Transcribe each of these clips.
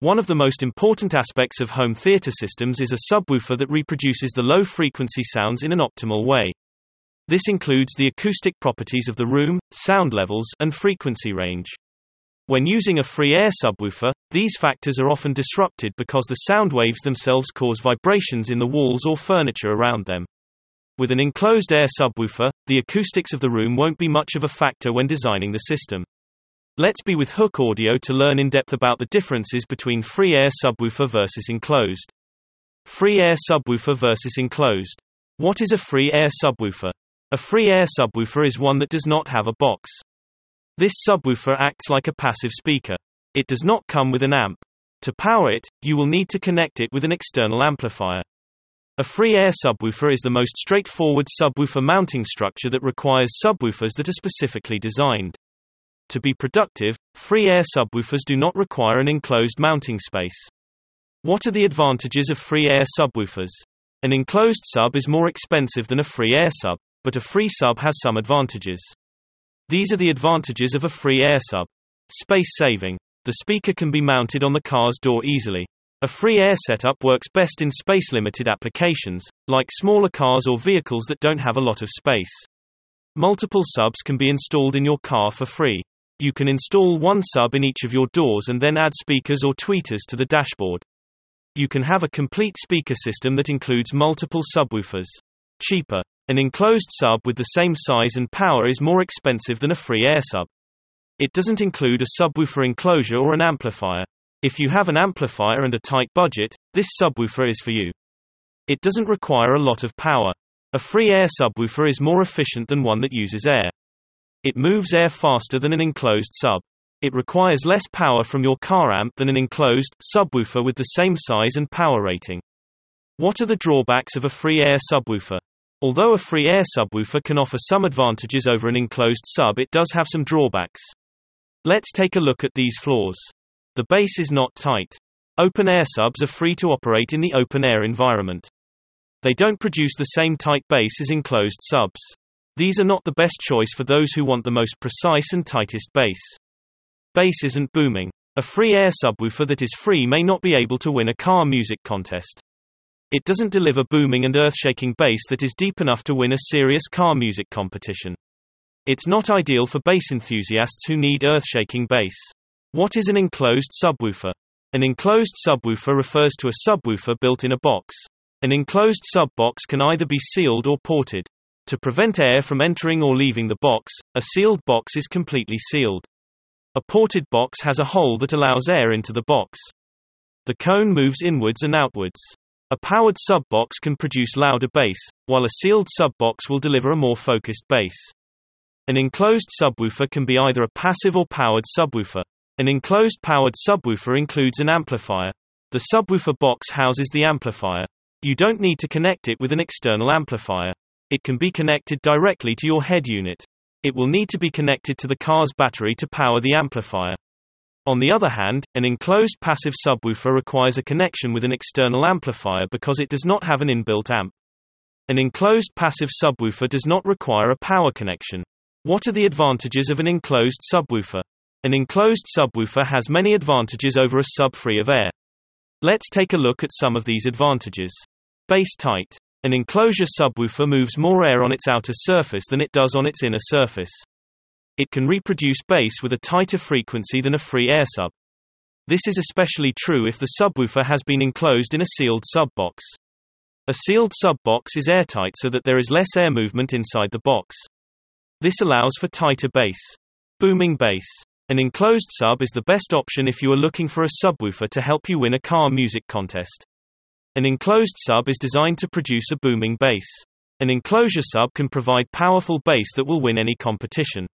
One of the most important aspects of home theater systems is a subwoofer that reproduces the low-frequency sounds in an optimal way. This includes the acoustic properties of the room, sound levels, and frequency range. When using a free air subwoofer, these factors are often disrupted because the sound waves themselves cause vibrations in the walls or furniture around them. With an enclosed air subwoofer, the acoustics of the room won't be much of a factor when designing the system. Let's be with Hooke Audio to learn in depth about the differences between free air subwoofer versus enclosed. Free air subwoofer versus enclosed. What is a free air subwoofer? A free air subwoofer is one that does not have a box. This subwoofer acts like a passive speaker. It does not come with an amp. To power it, you will need to connect it with an external amplifier. A free air subwoofer is the most straightforward subwoofer mounting structure that requires subwoofers that are specifically designed. To be productive, free air subwoofers do not require an enclosed mounting space. What are the advantages of free air subwoofers? An enclosed sub is more expensive than a free air sub, but a free sub has some advantages. These are the advantages of a free air sub. Space saving. The speaker can be mounted on the car's door easily. A free air setup works best in space-limited applications, like smaller cars or vehicles that don't have a lot of space. Multiple subs can be installed in your car for free. You can install one sub in each of your doors and then add speakers or tweeters to the dashboard. You can have a complete speaker system that includes multiple subwoofers. Cheaper. An enclosed sub with the same size and power is more expensive than a free air sub. It doesn't include a subwoofer enclosure or an amplifier. If you have an amplifier and a tight budget, this subwoofer is for you. It doesn't require a lot of power. A free air subwoofer is more efficient than one that uses air. It moves air faster than an enclosed sub. It requires less power from your car amp than an enclosed subwoofer with the same size and power rating. What are the drawbacks of a free air subwoofer? Although a free air subwoofer can offer some advantages over an enclosed sub, it does have some drawbacks. Let's take a look at these flaws. The bass is not tight. Open air subs are free to operate in the open air environment. They don't produce the same tight bass as enclosed subs. These are not the best choice for those who want the most precise and tightest bass. Bass isn't booming. A free air subwoofer that is free may not be able to win a car music contest. It doesn't deliver booming and earth-shaking bass that is deep enough to win a serious car music competition. It's not ideal for bass enthusiasts who need earth-shaking bass. What is an enclosed subwoofer? An enclosed subwoofer refers to a subwoofer built in a box. An enclosed subbox can either be sealed or ported. To prevent air from entering or leaving the box, a sealed box is completely sealed. A ported box has a hole that allows air into the box. The cone moves inwards and outwards. A ported subbox can produce louder bass, while a sealed subbox will deliver a more focused bass. An enclosed subwoofer can be either a passive or powered subwoofer. An enclosed powered subwoofer includes an amplifier. The subwoofer box houses the amplifier. You don't need to connect it with an external amplifier. It can be connected directly to your head unit. It will need to be connected to the car's battery to power the amplifier. On the other hand, an enclosed passive subwoofer requires a connection with an external amplifier because it does not have an inbuilt amp. An enclosed passive subwoofer does not require a power connection. What are the advantages of an enclosed subwoofer? An enclosed subwoofer has many advantages over a sub free of air. Let's take a look at some of these advantages. Bass tight. An enclosure subwoofer moves more air on its outer surface than it does on its inner surface. It can reproduce bass with a tighter frequency than a free air sub. This is especially true if the subwoofer has been enclosed in a sealed subbox. A sealed subbox is airtight so that there is less air movement inside the box. This allows for tighter bass. Booming bass. An enclosed sub is the best option if you are looking for a subwoofer to help you win a car music contest. An enclosed sub is designed to produce a booming bass. An enclosure sub can provide powerful bass that will win any competition.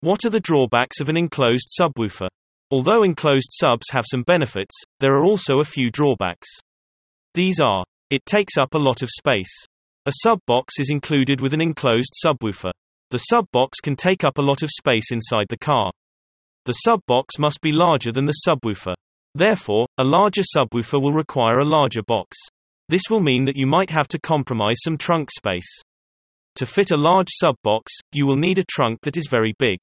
What are the drawbacks of an enclosed subwoofer? Although enclosed subs have some benefits, there are also a few drawbacks. These are it takes up a lot of space. A sub box is included with an enclosed subwoofer. The sub box can take up a lot of space inside the car. The sub box must be larger than the subwoofer. Therefore, a larger subwoofer will require a larger box. This will mean that you might have to compromise some trunk space. To fit a large subbox, you will need a trunk that is very big.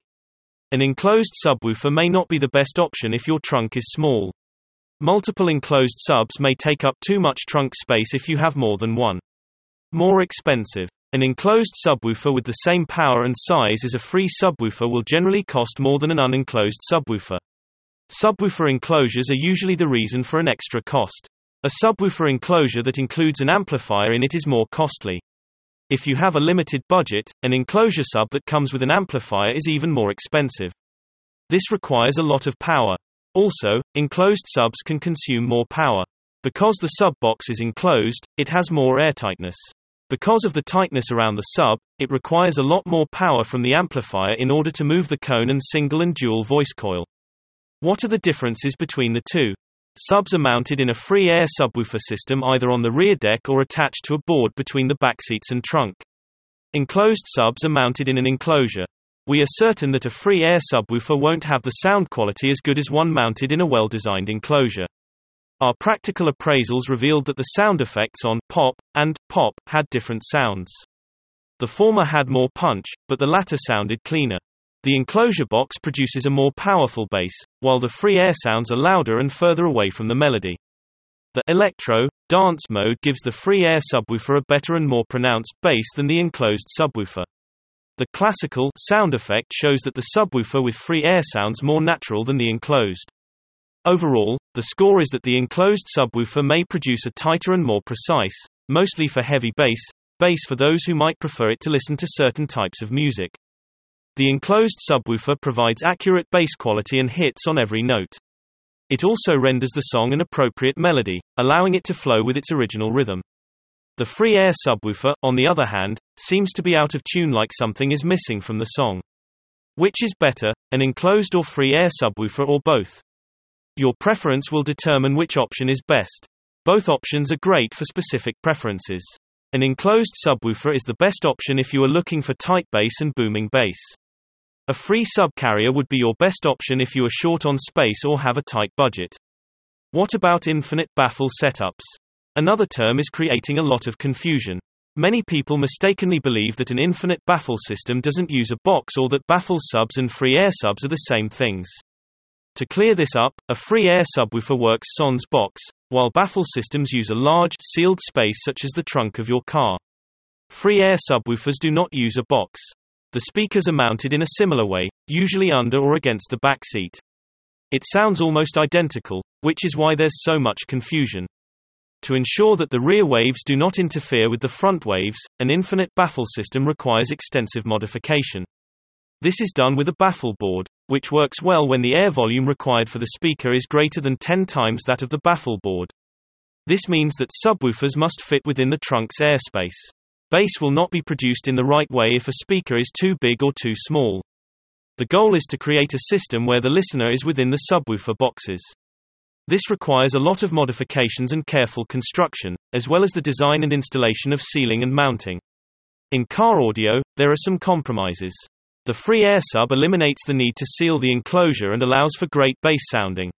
An enclosed subwoofer may not be the best option if your trunk is small. Multiple enclosed subs may take up too much trunk space if you have more than one. More expensive. An enclosed subwoofer with the same power and size as a free subwoofer will generally cost more than an unenclosed subwoofer. Subwoofer enclosures are usually the reason for an extra cost. A subwoofer enclosure that includes an amplifier in it is more costly. If you have a limited budget, an enclosure sub that comes with an amplifier is even more expensive. This requires a lot of power. Also, enclosed subs can consume more power. Because the sub box is enclosed, it has more airtightness. Because of the tightness around the sub, it requires a lot more power from the amplifier in order to move the cone and single and dual voice coil. What are the differences between the two? Subs are mounted in a free air subwoofer system either on the rear deck or attached to a board between the back seats and trunk. Enclosed subs are mounted in an enclosure. We are certain that a free air subwoofer won't have the sound quality as good as one mounted in a well-designed enclosure. Our practical appraisals revealed that the sound effects on pop and pop had different sounds. The former had more punch, but the latter sounded cleaner. The enclosure box produces a more powerful bass, while the free air sounds are louder and further away from the melody. The electro dance mode gives the free air subwoofer a better and more pronounced bass than the enclosed subwoofer. The classical sound effect shows that the subwoofer with free air sounds more natural than the enclosed. Overall, the score is that the enclosed subwoofer may produce a tighter and more precise, mostly for heavy bass, bass for those who might prefer it to listen to certain types of music. The enclosed subwoofer provides accurate bass quality and hits on every note. It also renders the song an appropriate melody, allowing it to flow with its original rhythm. The free air subwoofer, on the other hand, seems to be out of tune like something is missing from the song. Which is better, an enclosed or free air subwoofer or both? Your preference will determine which option is best. Both options are great for specific preferences. An enclosed subwoofer is the best option if you are looking for tight bass and booming bass. A free subcarrier would be your best option if you are short on space or have a tight budget. What about infinite baffle setups? Another term is creating a lot of confusion. Many people mistakenly believe that an infinite baffle system doesn't use a box or that baffle subs and free air subs are the same things. To clear this up, a free air subwoofer works sans box, while baffle systems use a large, sealed space such as the trunk of your car. Free air subwoofers do not use a box. The speakers are mounted in a similar way, usually under or against the back seat. It sounds almost identical, which is why there's so much confusion. To ensure that the rear waves do not interfere with the front waves, an infinite baffle system requires extensive modification. This is done with a baffle board, which works well when the air volume required for the speaker is greater than 10 times that of the baffle board. This means that subwoofers must fit within the trunk's airspace. Bass will not be produced in the right way if a speaker is too big or too small. The goal is to create a system where the listener is within the subwoofer boxes. This requires a lot of modifications and careful construction, as well as the design and installation of sealing and mounting. In car audio, there are some compromises. The free air sub eliminates the need to seal the enclosure and allows for great bass sounding.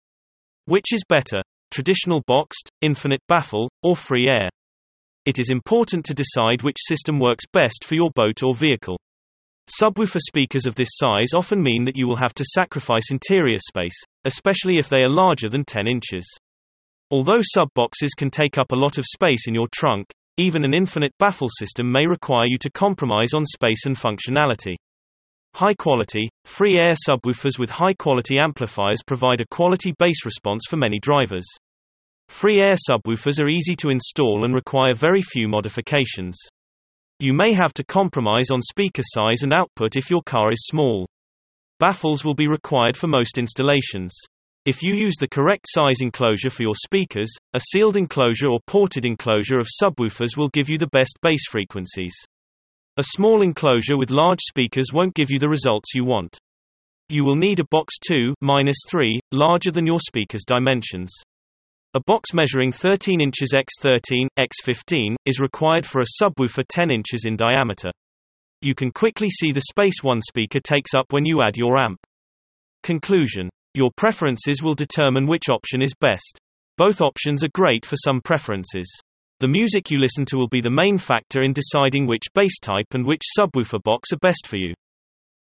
Which is better, traditional boxed, infinite baffle, or free air? It is important to decide which system works best for your boat or vehicle. Subwoofer speakers of this size often mean that you will have to sacrifice interior space, especially if they are larger than 10 inches. Although subboxes can take up a lot of space in your trunk, even an infinite baffle system may require you to compromise on space and functionality. High quality, free air subwoofers with high quality amplifiers provide a quality bass response for many drivers. Free air subwoofers are easy to install and require very few modifications. You may have to compromise on speaker size and output if your car is small. Baffles will be required for most installations. If you use the correct size enclosure for your speakers, a sealed enclosure or ported enclosure of subwoofers will give you the best bass frequencies. A small enclosure with large speakers won't give you the results you want. You will need a box 2 minus 3, larger than your speaker's dimensions. A box measuring 13 inches x 13, x 15, is required for a subwoofer 10 inches in diameter. You can quickly see the space one speaker takes up when you add your amp. Conclusion. Your preferences will determine which option is best. Both options are great for some preferences. The music you listen to will be the main factor in deciding which bass type and which subwoofer box are best for you.